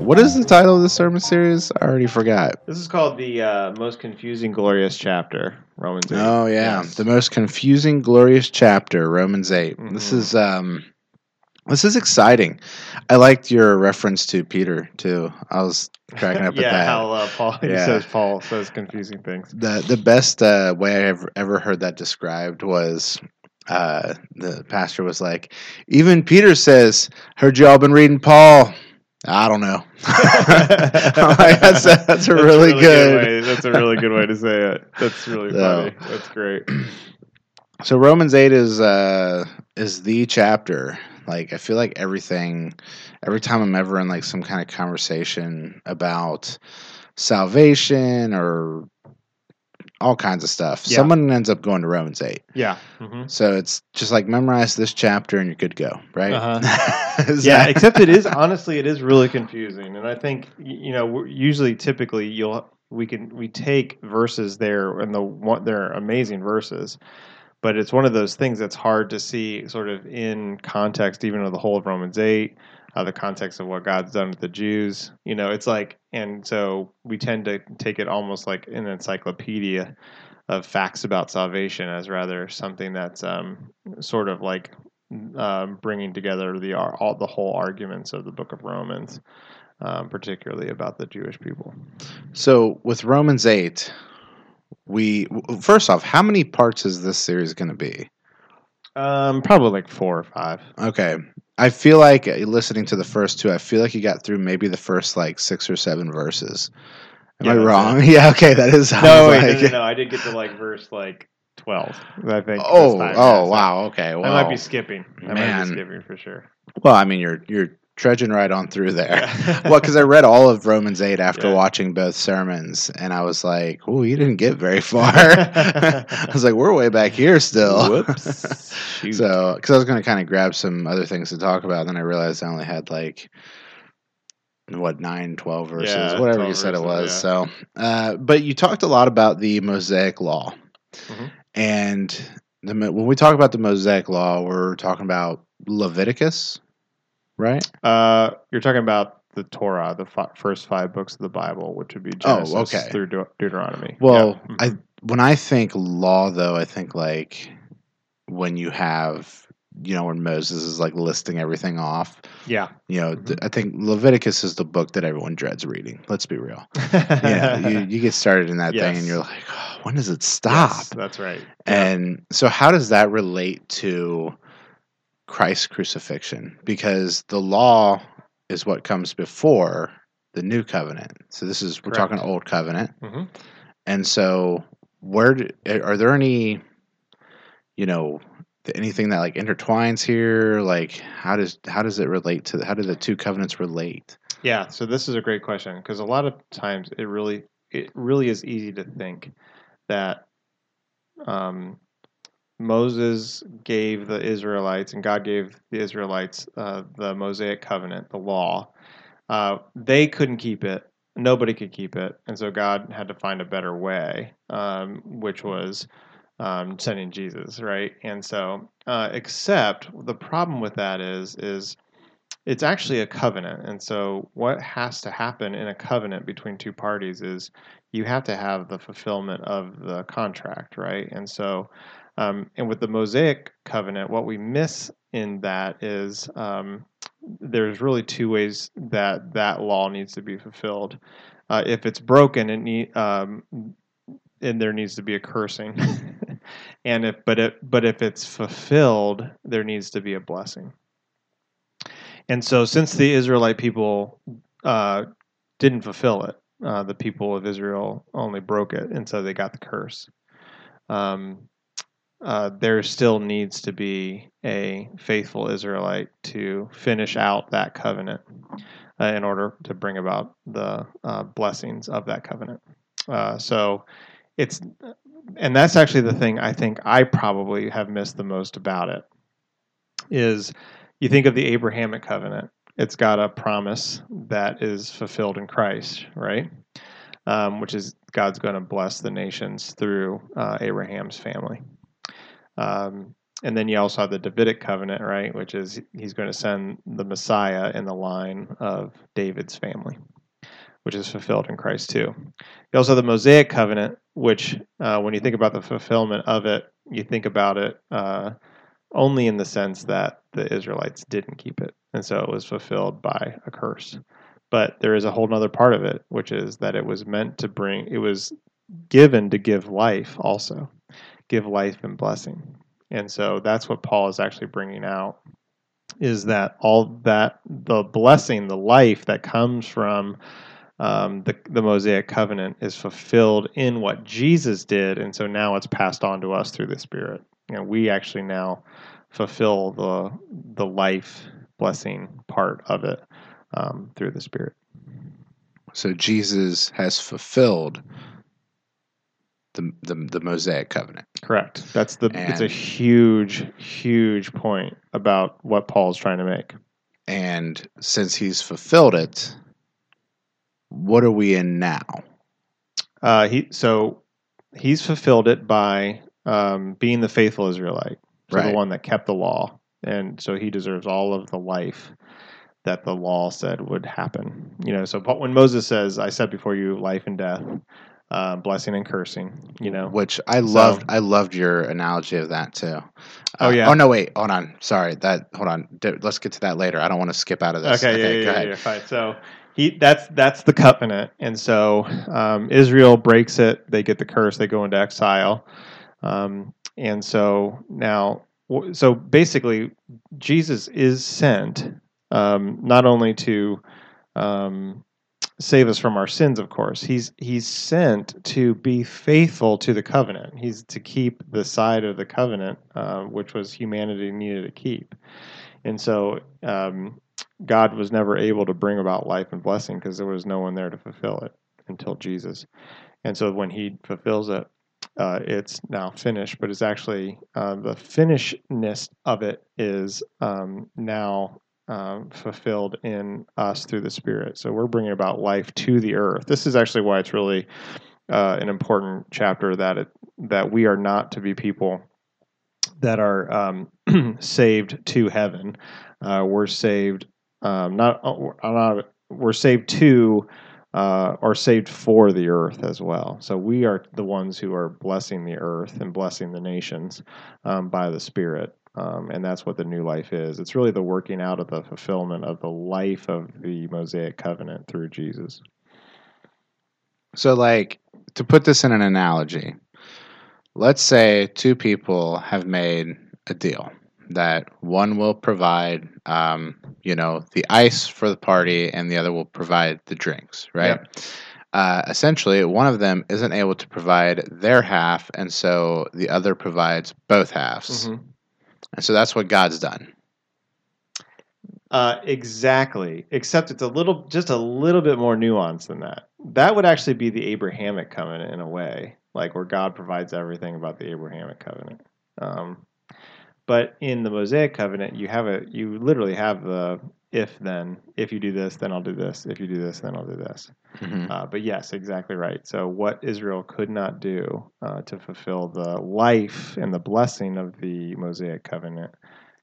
What is the title of the sermon series? I already forgot. This is called the uh, most confusing, glorious chapter, Romans 8. Oh yeah, Yes. the most confusing, glorious chapter, Romans 8 This Mhm. is um, this is exciting. I liked your reference to Peter too. I was cracking up yeah, at that. Yeah, how uh, Paul Yeah. says Paul says confusing things. the the best uh, way I've ever heard that described was uh, the pastor was like, even Peter says, "Heard y'all been reading Paul." I don't know. Like, that's a, that's a really, good. way. That's a really good way to say it. That's really So- funny. That's great. So Romans eight is uh is the chapter. Like I feel like everything every time I'm ever in like some kind of conversation about salvation or all kinds of stuff, Yeah. someone ends up going to Romans eight. Yeah. hmm So it's just like memorize this chapter and you're good to go, right? Uh-huh. Yeah, that- except it is honestly it is really confusing, and I think you know usually typically you'll we can we take verses there and the one they're amazing verses, but it's one of those things that's hard to see sort of in context, even of the whole of Romans eight, uh, the context of what God's done with the Jews. You know, it's like, and so we tend to take it almost like an encyclopedia of facts about salvation as rather something that's um, sort of like um, bringing together the all the whole arguments of the Book of Romans, um, particularly about the Jewish people. so with Romans eight, we first off, how many parts is this series going to be? Um, probably like four or five. Okay. I feel like uh, listening to the first two, I feel like you got through maybe the first like six or seven verses. Am Yeah, I wrong? Yeah, okay, that is No, wait, like no, no, no, I did get to like verse like twelve. I think. Oh, oh, so wow. Okay. I might be skipping. I might be skipping for sure. well, I mean, you're you're trudging right on through there. Well, because I read all of Romans eight after Yeah. watching both sermons, and I was like, "Oh, you didn't get very far." I was like, "We're way back here still." Whoops. So, because I was going to kind of grab some other things to talk about, and then I realized I only had like what nine, twelve verses, Yeah, whatever 12 you said it was. yeah. So, uh, but you talked a lot about the Mosaic Law, Mhm. and the, when we talk about the Mosaic Law, we're talking about Leviticus, right? Uh, you're talking about the Torah, the fi- first five books of the Bible, which would be Oh, Genesis okay. through De- Deuteronomy. Well, Yeah. I Mhm. when I think law, though, I think like when you have. You know, when Moses is like listing everything off, yeah, you know, Mhm. th- I think Leviticus is the book that everyone dreads reading. Let's be real. yeah, you, you get started in that thing and you're like, oh, when does it stop? Yes, that's right. Yeah. And so, how does that relate to Christ's crucifixion? Because the law is what comes before the new covenant. So, this is, we're Correct. talking old covenant. Mhm. And so, where do, are there any, you know, anything that like intertwines here? Like, how does how does it relate to how do the two covenants relate? Yeah, so this is a great question because a lot of times it really it really is easy to think that um, Moses gave the Israelites and God gave the Israelites uh, the Mosaic covenant, the law. Uh, they couldn't keep it. Nobody could keep it, and so God had to find a better way, um, which was um, sending Jesus, right? And so, uh, except the problem with that is is it's actually a covenant and so what has to happen in a covenant between two parties is you have to have the fulfillment of the contract right and so um, and with the mosaic covenant what we miss in that is um, there's really two ways that that law needs to be fulfilled. Uh, if it's broken it need um, and there needs to be a cursing. And if but it but if it's fulfilled there needs to be a blessing. And so, since the Israelite people uh, didn't fulfill it, uh, the people of Israel only broke it, and so they got the curse. Um, uh, there still needs to be a faithful Israelite to finish out that covenant uh, in order to bring about the uh, blessings of that covenant. Uh, so, it's and that's actually the thing I think I probably have missed the most about it is you think of the Abrahamic covenant. It's got a promise that is fulfilled in Christ, right? Um, which is God's going to bless the nations through uh, Abraham's family. Um, and then you also have the Davidic covenant, right, which is he's going to send the Messiah in the line of David's family, which is fulfilled in Christ too. You also have the Mosaic covenant, which, uh, when you think about the fulfillment of it, you think about it uh, only in the sense that the Israelites didn't keep it, and so it was fulfilled by a curse. But there is a whole other part of it, which is that it was meant to bring, it was given to give life also, give life and blessing. And so that's what Paul is actually bringing out is that all that the blessing, the life that comes from um, the, the Mosaic covenant is fulfilled in what Jesus did. And so now it's passed on to us through the Spirit. Know, we actually now fulfill the, the life blessing part of it um, through the Spirit. So Jesus has fulfilled the, the, the Mosaic covenant. Correct. That's the. it's a huge, huge point about what Paul's trying to make. And since he's fulfilled it, what are we in now? Uh, he so he's fulfilled it by um, being the faithful Israelite, so the one that kept the law, and so he deserves all of the life that the law said would happen. You know, so when Moses says, "I set before you life and death, uh, blessing and cursing," you know, Which I loved. I loved your analogy of that too. Oh, Uh, yeah? Oh no! Wait. Hold on. Sorry. That. Hold on. D- let's get to that later. I don't want to skip out of this. Okay, yeah, yeah, go yeah, ahead. yeah, fine. So he that's that's the covenant, and so um, Israel breaks it. They get the curse. They go into exile, um, and so now, so basically, Jesus is sent um, not only to um, save us from our sins, of course. He's he's sent to be faithful to the covenant. He's to keep the side of the covenant, uh, which was humanity needed to keep, and so. Um, God was never able to bring about life and blessing because there was no one there to fulfill it until Jesus. And so when he fulfills it, uh, it's now finished, but it's actually uh, the finishedness of it is um, now um, fulfilled in us through the Spirit. So we're bringing about life to the earth. This is actually why it's really uh, an important chapter that it that we are not to be people that are um, saved to heaven. Uh, we're saved um, not, not we're saved to uh, or saved for the earth as well. So we are the ones who are blessing the earth and blessing the nations um, by the Spirit. Um, and that's what the new life is. It's really the working out of the fulfillment of the life of the Mosaic covenant through Jesus. So, like, to put this in an analogy, let's say two people have made a deal that one will provide, um, you know, the ice for the party, and the other will provide the drinks, right? Uh, essentially, one of them isn't able to provide their half, and so the other provides both halves, Mhm. And so that's what God's done. Uh, exactly. Except it's a little, just a little bit more nuanced than that. That would actually be the Abrahamic covenant in a way, like where God provides everything about the Abrahamic covenant. Um, but in the Mosaic covenant, you have a, you literally have the if then. If you do this, then I'll do this. If you do this, then I'll do this. Mhm. Uh, but yes, exactly right. So what Israel could not do uh, to fulfill the life and the blessing of the Mosaic covenant,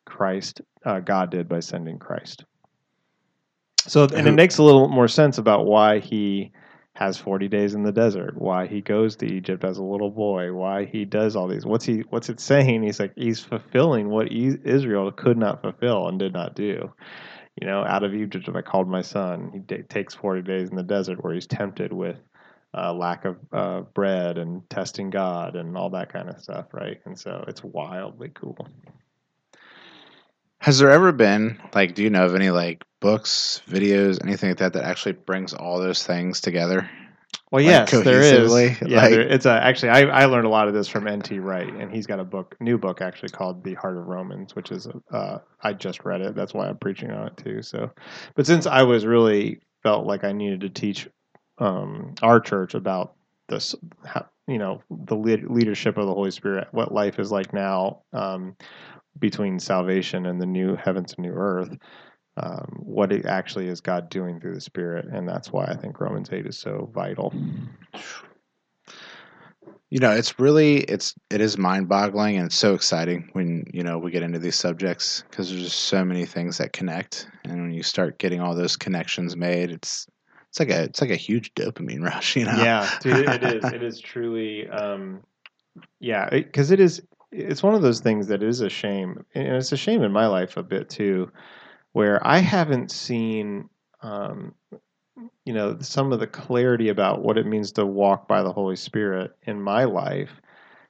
Christ, uh, God did by sending Christ. So and it makes a little more sense about why he has 40 days in the desert, why he goes to Egypt as a little boy, why he does all these. What's he what's it saying? He's like he's fulfilling what Israel could not fulfill and did not do. You know, out of Egypt have I called my son. He da takes 40 days in the desert where he's tempted with uh, lack of uh, bread and testing God and all that kind of stuff, right? And so it's wildly cool. Has there ever been like, do you know of any like books, videos, anything like that that actually brings all those things together? Well, Like, yes, there is. Yeah, like- there, it's a, actually I, I learned a lot of this from N.T. Wright, and he's got a book, new book actually called The Heart of Romans, which is uh, I just read it. That's why I'm preaching on it too. So, but since I was really felt like I needed to teach um, our church about this, how, you know, the lead, leadership of the Holy Spirit, what life is like now um, between salvation and the new heavens and new earth. Um, what it actually is God doing through the Spirit, and that's why I think Romans eight is so vital. You know, it's really it's it is mind-boggling and it's so exciting when, you know, we get into these subjects because there's just so many things that connect and when you start getting all those connections made, it's it's like a it's like a huge dopamine rush, you know. Yeah, dude, it is. It is truly. Um, yeah, because it, it is. It's one of those things that is a shame, and it's a shame in my life a bit too, where I haven't seen, um, you know, some of the clarity about what it means to walk by the Holy Spirit in my life,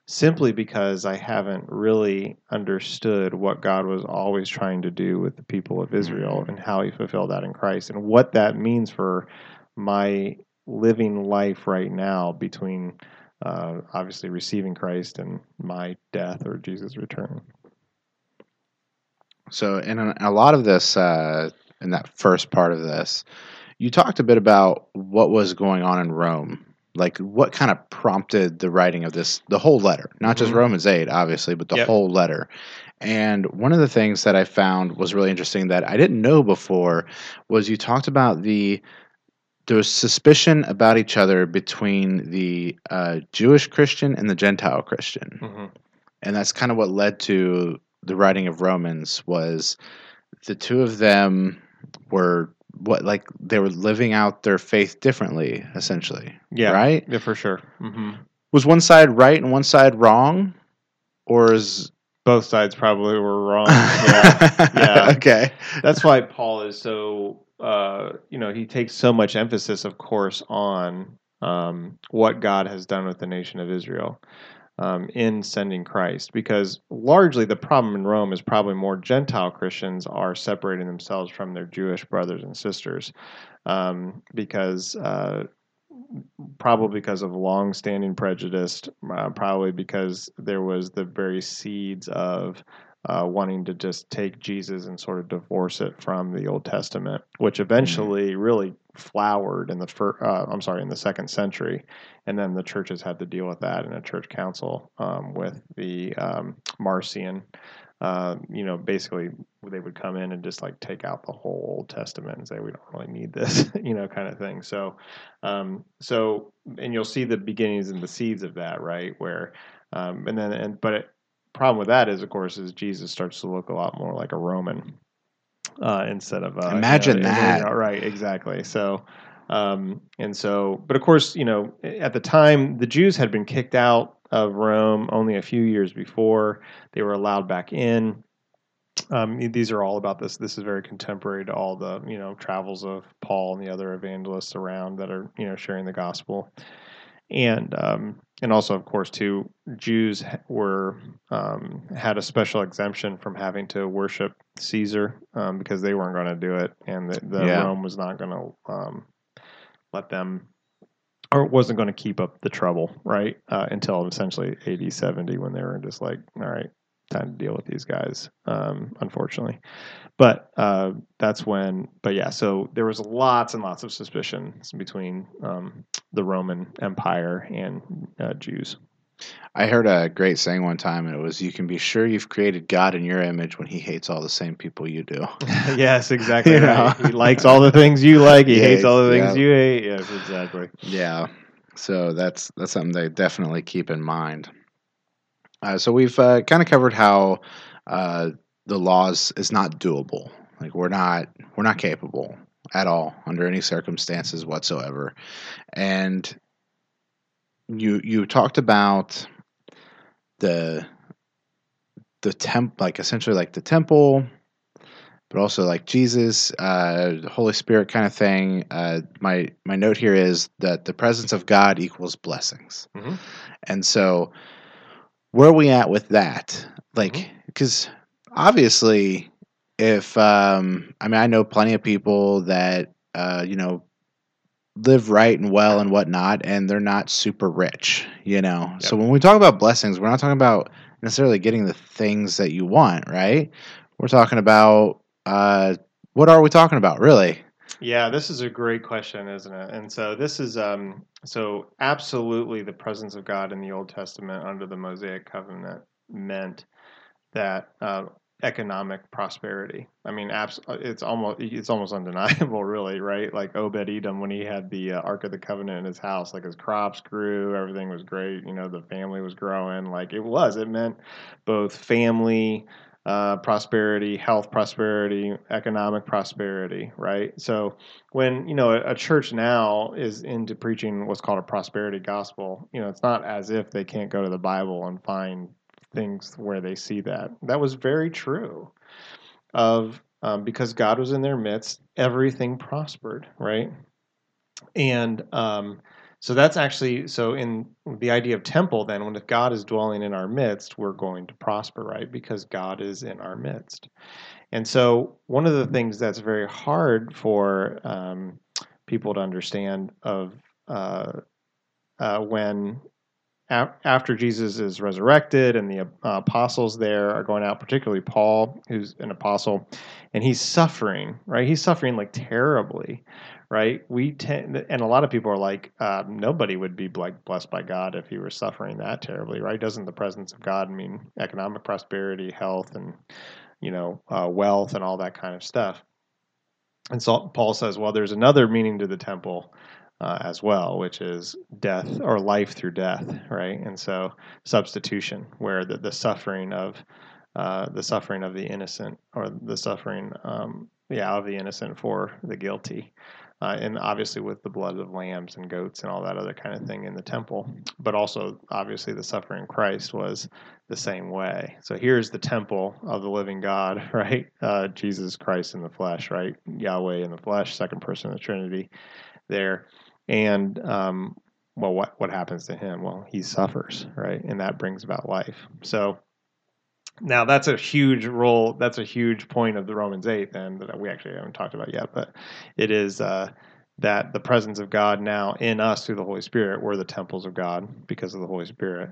simply because I haven't really understood what God was always trying to do with the people of Israel Mm. and how He fulfilled that in Christ, and what that means for my living life right now between uh, obviously receiving Christ and my death or Jesus' return. So, in a, lot of this, uh, in that first part of this, you talked a bit about what was going on in Rome. Like, what kind of prompted the writing of this, the whole letter, not just Mhm. Romans 8, obviously, but the Yep. whole letter. And one of the things that I found was really interesting that I didn't know before was you talked about the there was suspicion about each other between the uh, Jewish Christian and the Gentile Christian hmm and that's kind of what led to the writing of Romans was the two of them were what like they were living out their faith differently essentially Yeah, right yeah, for sure. hmm was one side right and one side wrong or is Both sides probably were wrong. yeah, yeah. okay That's why Paul is so. Uh, you know, he takes so much emphasis, of course, on um, what God has done with the nation of Israel. Um, in sending Christ because largely the problem in Rome is probably more Gentile Christians are separating themselves from their Jewish brothers and sisters um, because uh, probably because of long-standing prejudice, uh, probably because there was the very seeds of uh, wanting to just take Jesus and sort of divorce it from the Old Testament, which eventually really flowered in the first, uh, I'm sorry, in the second century, and then the churches had to deal with that in a church council um, with the um, Marcion. Uh, you know, basically they would come in and just like take out the whole Old Testament and say we don't really need this, you know, kind of thing. So, um, so and you'll see the beginnings and the seeds of that, right? Where, um, and then and but it, problem with that is, of course, is Jesus starts to look a lot more like a Roman uh, instead of uh, you know, Imagine you know, that. right? Exactly. So. Um, and so, but of course, you know, at the time, the Jews had been kicked out of Rome only a few years before. They were allowed back in. Um, these are all about this. This is very contemporary to all the you know travels of Paul and the other evangelists around that are you know sharing the gospel, and um, and also of course too Jews were um, had a special exemption from having to worship Caesar um, because they weren't going to do it, and the, the Yeah. Rome was not going to um, let them or wasn't going to keep up the trouble right uh, until essentially AD 70 when they were just like all right time to deal with these guys um, unfortunately but uh, that's when but yeah so there was lots and lots of suspicion between um, the roman empire and uh, jews I heard a great saying one time and it was you can be sure you've created God in your image when he hates all the same people you do yes exactly You know? he likes all the things you like he Yeah, hates all the yeah. things you hate yes exactly Yeah. So that's that's something they definitely keep in mind. Uh, so we've uh, kind of covered how uh, the laws is not doable. Like we're not we're not capable at all under any circumstances whatsoever. And you you talked about the the temp like essentially like the temple but also like Jesus, uh, the Holy Spirit kind of thing. Uh, my my note here is that the presence of God equals blessings, Mhm. and so where are we at with that? Like, because obviously, if um, I mean, I know plenty of people that uh, you know live right and well and whatnot, and they're not super rich, you know. So when we talk about blessings, we're not talking about necessarily getting the things that you want, right? We're talking about uh, what are we talking about, really? Yeah, this is a great question, isn't it? And so this is um so absolutely the presence of God in the Old Testament under the Mosaic covenant meant that uh, economic prosperity. I mean, abs- it's almost it's almost undeniable, really, right? Like Obed Edom when he had the uh, Ark of the Covenant in his house, like his crops grew, everything was great. You know, the family was growing. Like it was, it meant both family uh, prosperity, health prosperity, economic prosperity, right? So when you know a, church now is into preaching what's called a prosperity gospel, you know, it's not as if they can't go to the Bible and find things where they see that. That was very true. Of um, because God was in their midst, everything prospered, right? And um, so that's actually so in the idea of temple. Then, when if God is dwelling in our midst, we're going to prosper, right? Because God is in our midst. And so, one of the things that's very hard for um, people to understand of uh, uh, when after Jesus is resurrected and the uh, apostles there are going out, particularly Paul, who's an apostle, and he's suffering, right? He's suffering like terribly, right? We tend, and a lot of people are like, uh, nobody would be like blessed by God if he were suffering that terribly, right? Doesn't the presence of God mean economic prosperity, health, and you know, uh, wealth, and all that kind of stuff? And so Paul says, well, there's another meaning to the temple uh, as well, which is death or life through death, right? And so substitution, where the, the suffering of uh, the suffering of the innocent or the suffering, um, yeah, of the innocent for the guilty. Uh, and obviously with the blood of lambs and goats and all that other kind of thing in the temple. But also, obviously, the suffering Christ was the same way. So here's the temple of the living God, right? Uh, Jesus Christ in the flesh, right? Yahweh in the flesh, second person of the Trinity there. And um, well, what what happens to him? Well, he suffers, right, and that brings about life. So now that's a huge role. That's a huge point of the Romans eight, then that we actually haven't talked about yet. But it is uh, that the presence of God now in us through the Holy Spirit, we're the temples of God because of the Holy Spirit.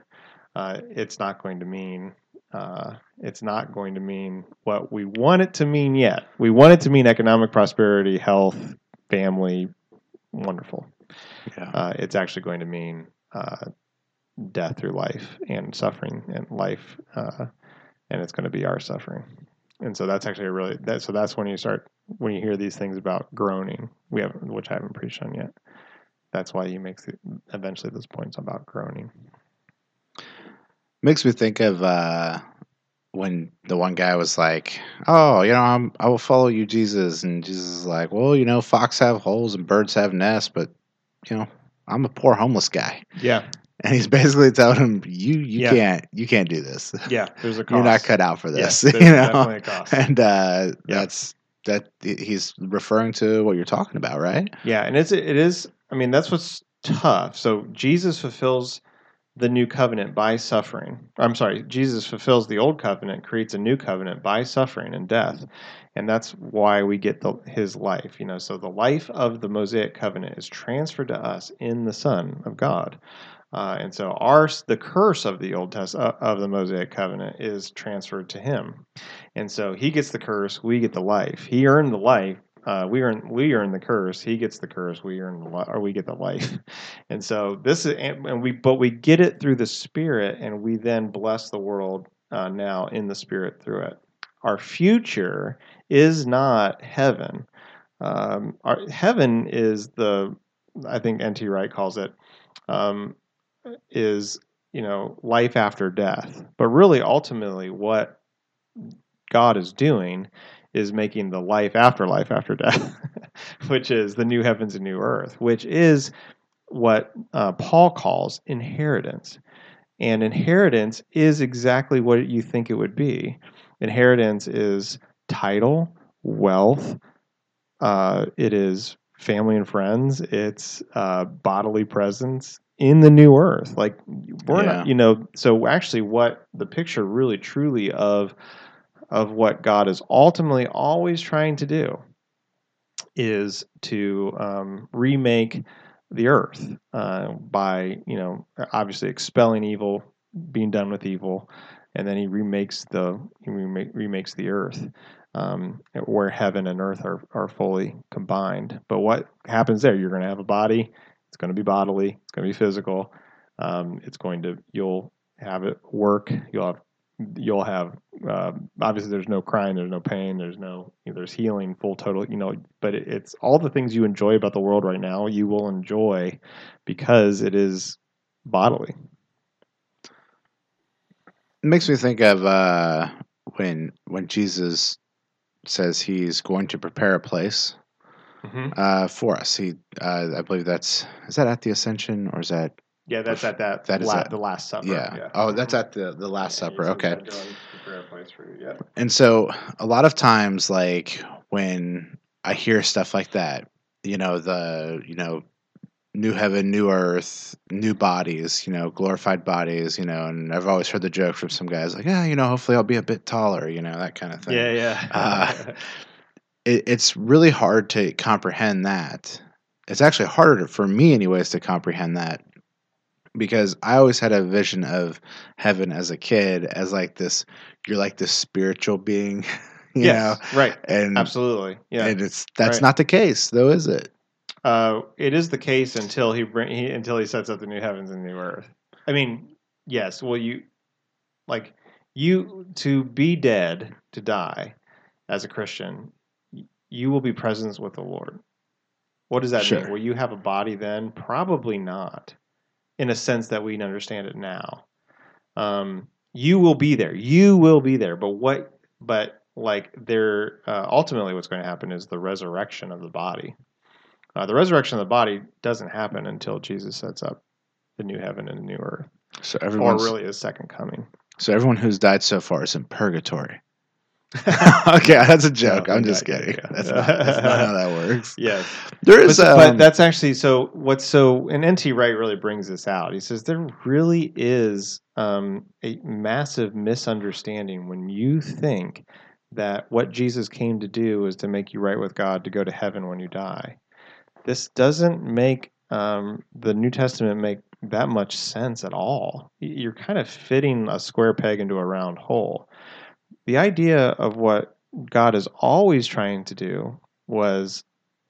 Uh, it's not going to mean uh, it's not going to mean what we want it to mean yet. We want it to mean economic prosperity, health, family, wonderful. Yeah. Uh, it's actually going to mean uh, death through life and suffering and life, uh, and it's going to be our suffering. And so that's actually a really that. So that's when you start when you hear these things about groaning. We have which I haven't preached on yet. That's why he makes the, eventually those points about groaning. Makes me think of uh, when the one guy was like, "Oh, you know, I'm, I will follow you, Jesus," and Jesus is like, "Well, you know, fox have holes and birds have nests, but you know, I'm a poor homeless guy." Yeah. And he's basically telling him, "You, you yeah. can't, you can't do this. Yeah, there's a cost. You're not cut out for this. Yeah, you know, definitely a cost. And uh, yeah. that's that. He's referring to what you're talking about, right? Yeah, and it's it is. I mean, that's what's tough. So Jesus fulfills the new covenant by suffering. I'm sorry, Jesus fulfills the old covenant, creates a new covenant by suffering and death. And that's why we get the, his life, you know. So the life of the Mosaic covenant is transferred to us in the Son of God. Uh, and so our the curse of the Old Test uh, of the Mosaic covenant is transferred to him, and so he gets the curse, we get the life. He earned the life uh, we earn we earn the curse. He gets the curse. We earn the li- or we get the life. And so this is and we but we get it through the Spirit, and we then bless the world uh, now in the Spirit through it. Our future is not heaven. Um, our heaven is the I think N.T. Wright calls it um, is you know life after death. But really, ultimately, what God is doing is making the life after life after death, which is the new heavens and new earth, which is what uh, Paul calls inheritance. And inheritance is exactly what you think it would be. Inheritance is title, wealth, uh, it is family and friends, it's uh, bodily presence in the new earth. Like, we're yeah. not, you know, so actually, what the picture really truly of of what God is ultimately always trying to do is to um, remake the earth uh, by, you know, obviously expelling evil, being done with evil, and then he remakes the he remake, remakes the earth um, where heaven and earth are, are fully combined. But what happens there? You're going to have a body. It's going to be bodily. It's going to be physical. Um, it's going to you'll have it work. You'll have you'll have uh, obviously there's no crying, there's no pain, there's no there's healing, full total, you know. But it, it's all the things you enjoy about the world right now. You will enjoy because it is bodily. It makes me think of uh, when when Jesus says he's going to prepare a place Mm-hmm. uh, for us. He, uh, I believe that's is that at the Ascension or is that Yeah, that's at that. That is la- at- the Last Supper. yeah? Oh, that's at the the Last Yeah, Supper. Okay. "I and prepare a place for you." Yeah. And so a lot of times like when I hear stuff like that, you know, the, you know, new heaven, new earth, new bodies, you know, glorified bodies, you know, and I've always heard the joke from some guys like, yeah, you know, hopefully I'll be a bit taller, you know, that kind of thing. Yeah, yeah. Uh, It, it's really hard to comprehend that. It's actually harder for me, anyways, to comprehend that because I always had a vision of heaven as a kid as like this, you're like this spiritual being, you yes, Right. And Absolutely. Yeah. and it's that's Right. not the case, though, is it? Uh, it is the case until he, bring, he until he sets up the new heavens and new earth. I mean, yes. Well, you like you to be dead to die as a Christian, you will be present with the Lord. What does that Sure. mean? Will you have a body then? Probably not, in a sense that we understand it now. Um, you will be there. You will be there. But what? But like there, uh, ultimately, what's going to happen is the resurrection of the body. Uh, the resurrection of the body doesn't happen until Jesus sets up the new heaven and the new earth, So or really his second coming. so everyone who's died so far is in purgatory. okay, that's a joke. No, I'm just kidding. yeah. That's, not, that's not how that works. yes, there is. but, is, but um, that's actually so. What's so? And N.T. Wright really brings this out. He says there really is um, a massive misunderstanding when you think that what Jesus came to do is to make you right with God to go to heaven when you die. This doesn't make um, the New Testament make that much sense at all. You're kind of fitting a square peg into a round hole. The idea of what God is always trying to do was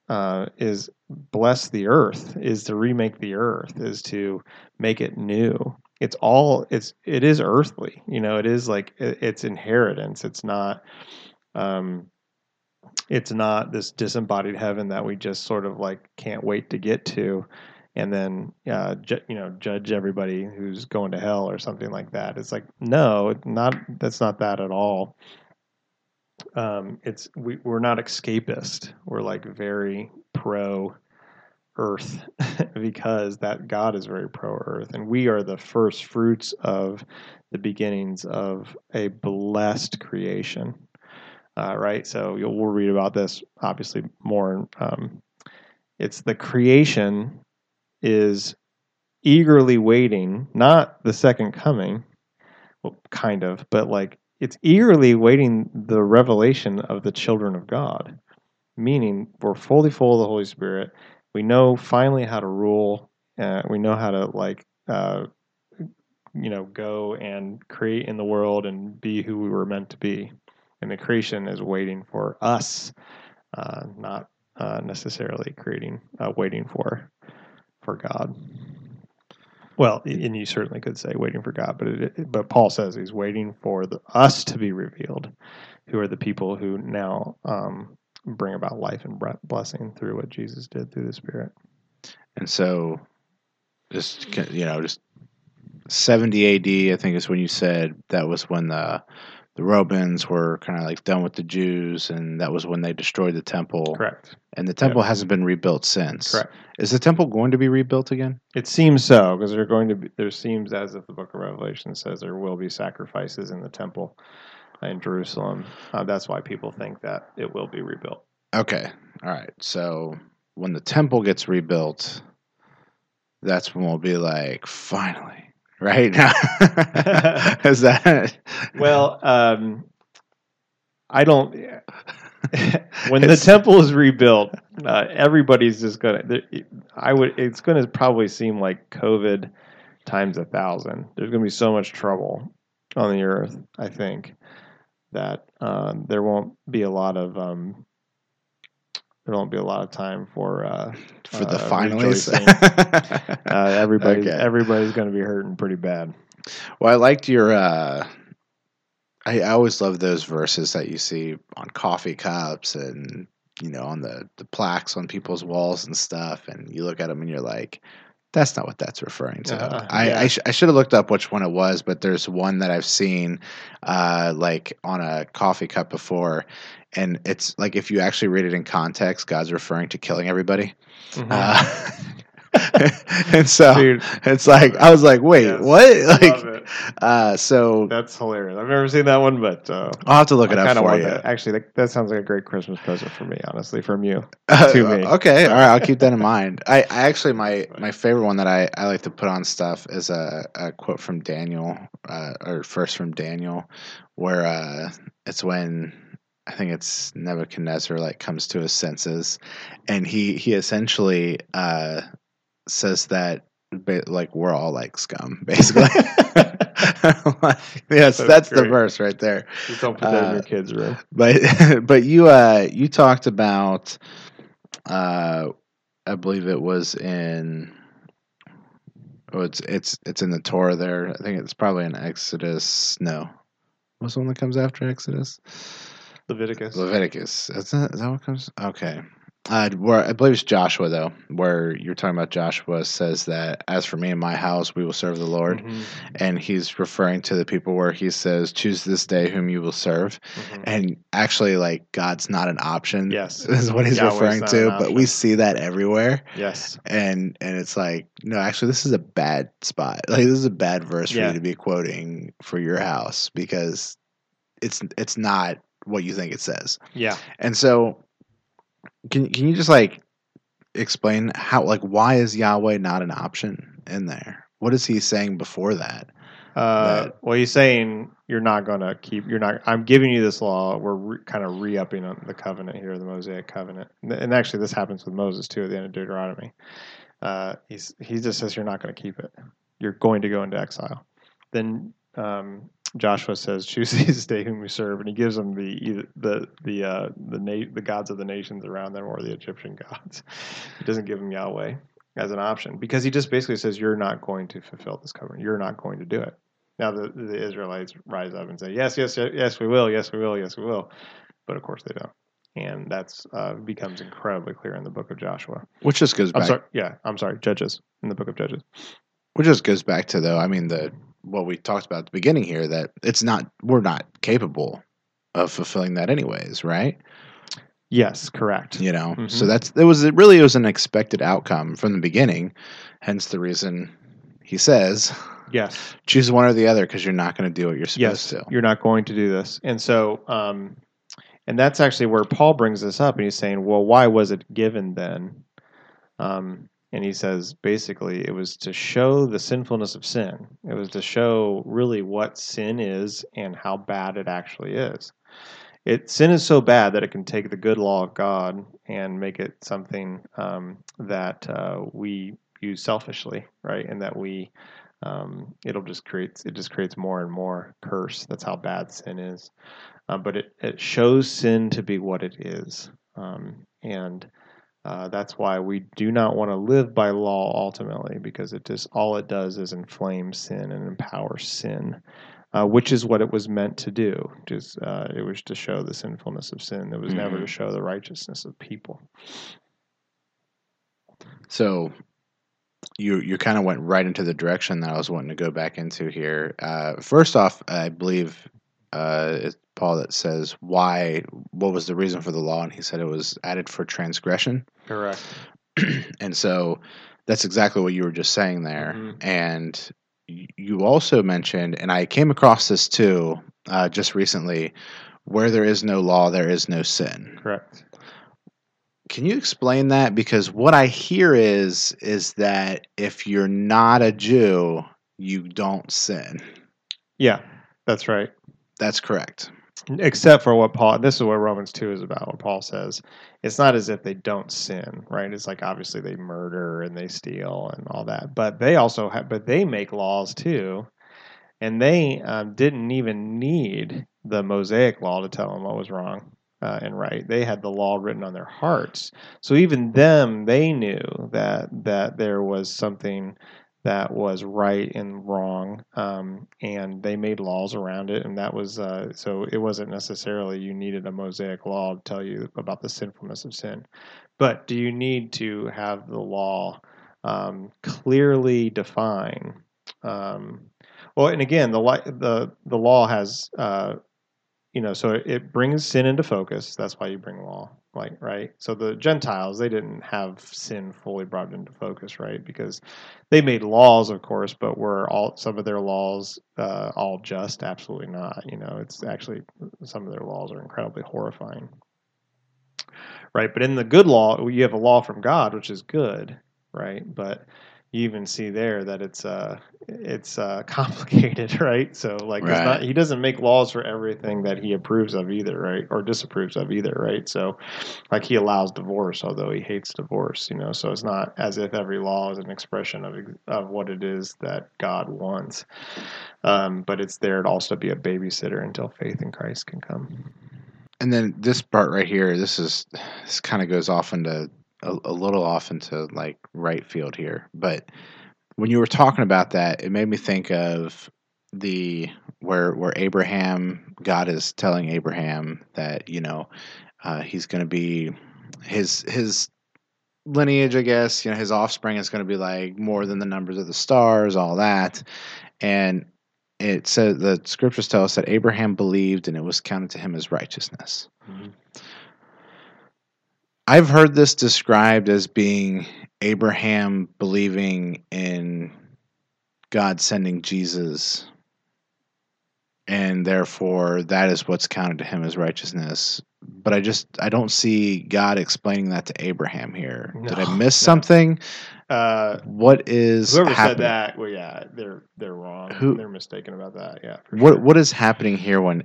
uh, is bless the earth, is to remake the earth, is to make it new. It's all it's it is earthly, you know. It is like it- it's inheritance. It's not. Um, it's not this disembodied heaven that we just sort of like can't wait to get to and then uh, ju- you know judge everybody who's going to hell or something like that it's like no not that's not that at all um, it's we, we're not escapist we're like very pro earth because that god is very pro earth and we are the first fruits of the beginnings of a blessed creation uh, right? So you'll we'll read about this obviously more. Um, it's the creation is eagerly waiting, not the second coming, well, kind of, but like it's eagerly waiting the revelation of the children of God. Meaning, we're fully full of the Holy Spirit. We know finally how to rule. Uh, we know how to like. Uh, you know, go and create in the world and be who we were meant to be and the creation is waiting for us, uh, not uh, necessarily creating, uh, waiting for for God. Well, and you certainly could say waiting for God, but it, but Paul says he's waiting for the, us to be revealed, who are the people who now um, bring about life and blessing through what Jesus did through the Spirit. And so, just you know, just 70 AD, I think is when you said that was when the the Romans were kind of like done with the Jews, and that was when they destroyed the temple. Correct. And the temple hasn't been rebuilt since. Correct. Is the temple going to be rebuilt again? It seems so because they're going to be. There seems as if the Book of Revelation says there will be sacrifices in the temple in Jerusalem. Uh, that's why people think that it will be rebuilt. Okay. All right. So when the temple gets rebuilt, that's when we'll be like, finally, right? Is that Well, um, I don't. when the temple is rebuilt, uh, everybody's just gonna. I would. It's gonna probably seem like COVID times a thousand. There's gonna be so much trouble on the earth. I think that um, there won't be a lot of. Um, there won't be a lot of time for uh, for the uh, finalies? rejoicing. uh, everybody's Okay. everybody's going to be hurting pretty bad. Well, I liked your uh, I, I always love those verses that you see on coffee cups and you know on the the plaques on people's walls and stuff, and you look at them and you're like, that's not what that's referring to. Uh, I yeah. I, sh- I should have looked up which one it was, but there's one that I've seen, uh, like on a coffee cup before, and it's like if you actually read it in context, God's referring to killing everybody. Mhm. Uh, and so Dude, it's like I was like, wait, Yes. what? Like, uh, so That's hilarious. I've never seen that one, but uh, I'll have to look I it up for you. that. Actually, that, that sounds like a great Christmas present for me, honestly, from you. Uh, to me. Okay, all right, I'll keep that in mind. I, I actually my my favorite one that I, I like to put on stuff is a, a quote from Daniel, uh, or first from Daniel, where uh, it's when I think it's Nebuchadnezzar like comes to his senses, and he he essentially uh, says that like we're all like scum, basically. yes, That's the verse right there Just don't put that in Uh, your kids' room. but but you uh you talked about uh I believe it was in oh it's it's it's in the Torah there. I think it's probably in Exodus. No. What's the one that comes after Exodus? Leviticus. Leviticus. Is that, is that what comes? Okay. Uh, where I believe it's Joshua though, where you're talking about Joshua says that as for me and my house, we will serve the Lord, Mhm, and he's referring to the people where he says, "Choose this day whom you will serve." mhm. and actually like god's not an option Yes. is what he's Yahweh's referring to but we see that everywhere Yes. and and it's like no actually this is a bad spot like this is a bad verse for Yeah. you to be quoting for your house because it's it's not what you think it says Yeah. and so can can you just like explain how like why is yahweh not an option in there what is he saying before that Uh, That- well, he's saying you're not going to keep. You're not. I'm giving you this law. We're re, kind of re-upping on the covenant here, the Mosaic covenant. And, and actually, this happens with Moses too at the end of Deuteronomy. Uh, he's he just says you're not going to keep it. You're going to go into exile. Then um, Joshua says, "Choose this day whom you serve," and he gives them the the the uh, the na- the gods of the nations around them or the Egyptian gods. He doesn't give them Yahweh as an option because he just basically says you're not going to fulfill this covenant. You're not going to do it. Now the, the Israelites rise up and say, "Yes, yes, yes, yes, we will. Yes, we will. Yes, we will." But of course they don't, and that's uh, becomes incredibly clear in the book of Joshua. which just goes I'm back sorry. Yeah, I'm sorry. Judges in the book of Judges. Which just goes back to though, I mean the what we talked about at the beginning here that it's not we're not capable of fulfilling that anyways, right? Yes, correct. You know, so Mhm. that's it was it really was an expected outcome from the beginning, hence the reason he says Yes. choose one or the other because you're not going to do what you're supposed yes, to. you're not going to do this. And so, um, and that's actually where Paul brings this up, and he's saying, well, why was it given then? Um, and he says basically it was to show the sinfulness of sin. It was to show really what sin is and how bad it actually is. It sin is so bad that it can take the good law of God and make it something um, that uh, we use selfishly, right? And that we um, it'll just creates it just creates more and more curse. That's how bad sin is. Um, but it, it shows sin to be what it is, um, and uh, that's why we do not want to live by law ultimately, because it just all it does is inflame sin and empower sin, uh, which is what it was meant to do. Just uh, it was to show the sinfulness of sin. It was never to show the righteousness of people. So you you kind of went right into the direction that I was wanting to go back into here. Uh, first off, I believe uh, it's Paul that says why what was the reason for the law, and he said it was added for transgression. Correct. and so that's exactly what you were just saying there. Mhm. And you also mentioned, and I came across this too uh, just recently, where there is no law, there is no sin. Correct. Can you explain that? Because what I hear is is that if you're not a Jew, you don't sin. Yeah, that's right. That's correct. Except for what Paul. This is what Romans two is about. What Paul says, it's not as if they don't sin, right? It's like obviously they murder and they steal and all that, but they also have, but they make laws too, and they um, didn't even need the Mosaic law to tell them what was wrong uh, and right. They had the law written on their hearts, so even them, they knew that that there was something that was right and wrong, um, and they made laws around it, and that was uh, so it wasn't necessarily you needed a Mosaic law to tell you about the sinfulness of sin, but do you need to have the law um, clearly define? Um, well, and again, the the the law has uh, you know, so it brings sin into focus. That's why you bring law, like right. So the Gentiles, they didn't have sin fully brought into focus, right? Because they made laws, of course, but were all some of their laws uh, all just? Absolutely not. You know, it's actually some of their laws are incredibly horrifying, right? But in the good law, you have a law from God, which is good, right? But you even see there that it's uh it's uh complicated right? So like right. not, he doesn't make laws for everything that he approves of either right? Or disapproves of either right? So like he allows divorce although he hates divorce you know? So it's not as if every law is an expression of of what it is that god wants. Um, but it's there to also be a babysitter until faith in christ can come. And then this part right here this is this kind of goes off into a, a little off into like right field here, but when you were talking about that, it made me think of the where where Abraham, God is telling Abraham that you know uh, he's going to be his his lineage, I guess. You know, his offspring is going to be like more than the numbers of the stars, all that, and it says the scriptures tell us that Abraham believed and it was counted to him as righteousness. Mm-hmm. I've heard this described as being Abraham believing in God sending Jesus, and therefore that is what's counted to him as righteousness. But I just I don't see God explaining that to Abraham here. No, Did I miss no. something? Uh, what is whoever happening? said that? Well, yeah, they're they're wrong. Who, they're mistaken about that. Yeah. what sure. what is happening here when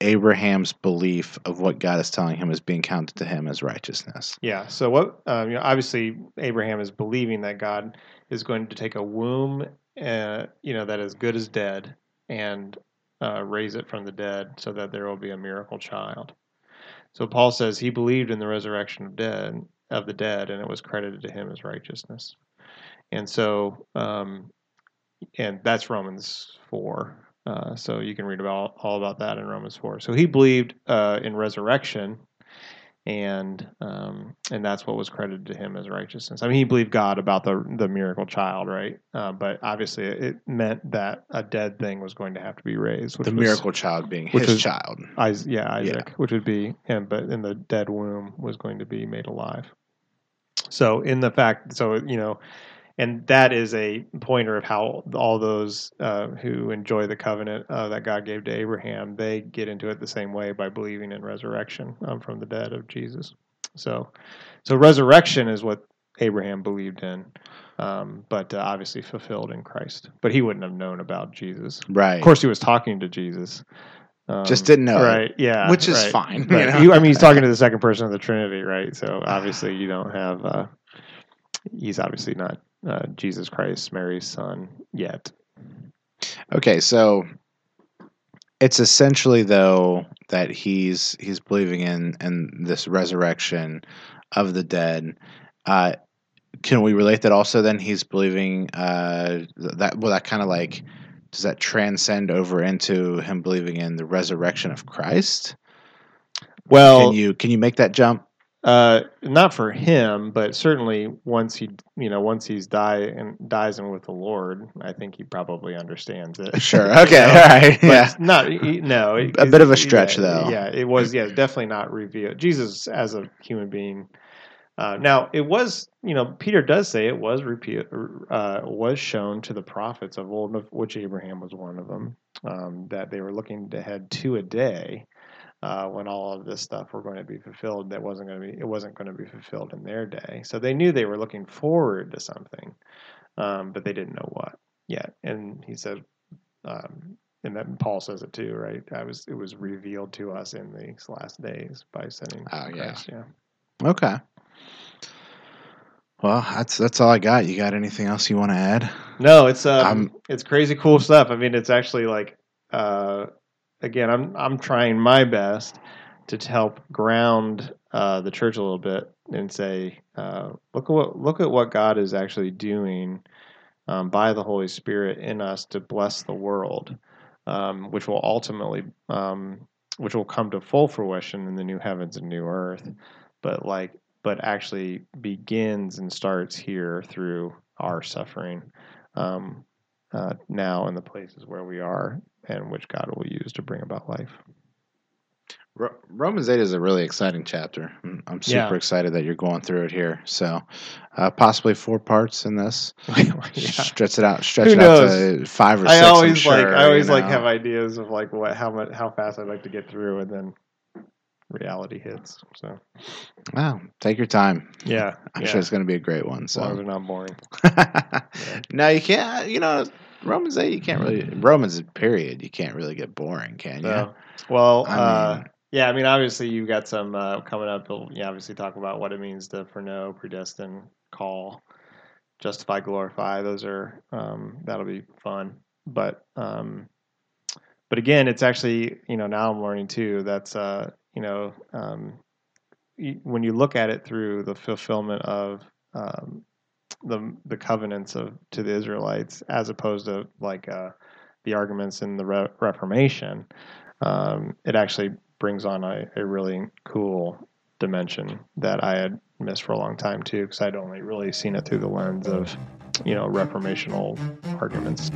Abraham's belief of what God is telling him is being counted to him as righteousness. Yeah. So what? Um, you know, obviously Abraham is believing that God is going to take a womb, uh, you know, that is good as dead, and uh, raise it from the dead, so that there will be a miracle child. So Paul says he believed in the resurrection of dead of the dead, and it was credited to him as righteousness. And so, um, and that's Romans four. Uh, so you can read about all about that in Romans four. So he believed uh, in resurrection, and um, and that's what was credited to him as righteousness. I mean, he believed God about the the miracle child, right? Uh, but obviously, it meant that a dead thing was going to have to be raised. the was, miracle child being his was, child. Isaac, yeah, Isaac, yeah. which would be him, but in the dead womb was going to be made alive. So in the fact, so you know and that is a pointer of how all those uh, who enjoy the covenant uh, that God gave to Abraham they get into it the same way by believing in resurrection um, from the dead of Jesus. So, so resurrection is what Abraham believed in, um, but uh, obviously fulfilled in Christ. But he wouldn't have known about Jesus. Right. Of course, he was talking to Jesus. Um, Just didn't know, right? Yeah, which is right. fine. Right. You know? he, I mean, he's talking to the second person of the Trinity, right? So obviously, you don't have. Uh, he's obviously not uh, Jesus Christ, Mary's son, yet. Okay, so it's essentially though that he's he's believing in in this resurrection of the dead. Uh, can we relate that also? Then he's believing uh, that well, that kind of like does that transcend over into him believing in the resurrection of Christ? Well, can you can you make that jump? Uh, not for him, but certainly once he, you know, once he's die and dies and with the Lord, I think he probably understands it. Sure. Okay. know? All right. yeah. Not no. a bit of a stretch, yeah, though. Yeah, it was. Yeah, definitely not revealed. Jesus as a human being. Uh, now it was, you know, Peter does say it was repeat, uh, was shown to the prophets of old, of which Abraham was one of them, um, that they were looking to head to a day uh, when all of this stuff were going to be fulfilled that wasn't going to be it wasn't going to be fulfilled in their day so they knew they were looking forward to something um, but they didn't know what yet and he said um, and then paul says it too right i was it was revealed to us in these last days by sending oh Christ. yeah yeah okay well, that's that's all I got. You got anything else you want to add? No, it's um, it's crazy cool stuff. I mean, it's actually like uh, again, I'm I'm trying my best to help ground uh, the church a little bit and say, uh, look at what look at what God is actually doing um, by the Holy Spirit in us to bless the world, um, which will ultimately, um, which will come to full fruition in the new heavens and new earth. But like, but actually begins and starts here through our suffering um, uh, now in the places where we are and which God will use to bring about life. Romans 8 is a really exciting chapter. I'm- I'm super Yeah. excited that you're going through it here. So, uh, possibly four parts in this. yeah. Stretch it out. Stretch Who it out to five or I six. I'm always like I always you like have ideas of like what how much how fast I'd like to get through and then reality hits. So Wow, take your time. yeah, I'm yeah. sure it's going to be a great one. as long as So, they're not boring. no, you can't. You know, Romans 8, you can't really. Romans, period, you can't really get boring, can you? So, well, I uh, yeah, I mean, obviously, you've got some uh, coming up. You'll yeah, obviously talk about what it means to foreknow, predestine, call, justify, glorify. Those are um, that'll be fun. But um, but again, it's actually you know now I'm learning too. That's uh, you know um, when you look at it through the fulfillment of um, the the covenants of to the Israelites, as opposed to like uh, the arguments in the Re- Reformation, um, it actually brings on a, a really cool dimension that I had missed for a long time too, because I'd only really seen it through the lens of you know reformational arguments.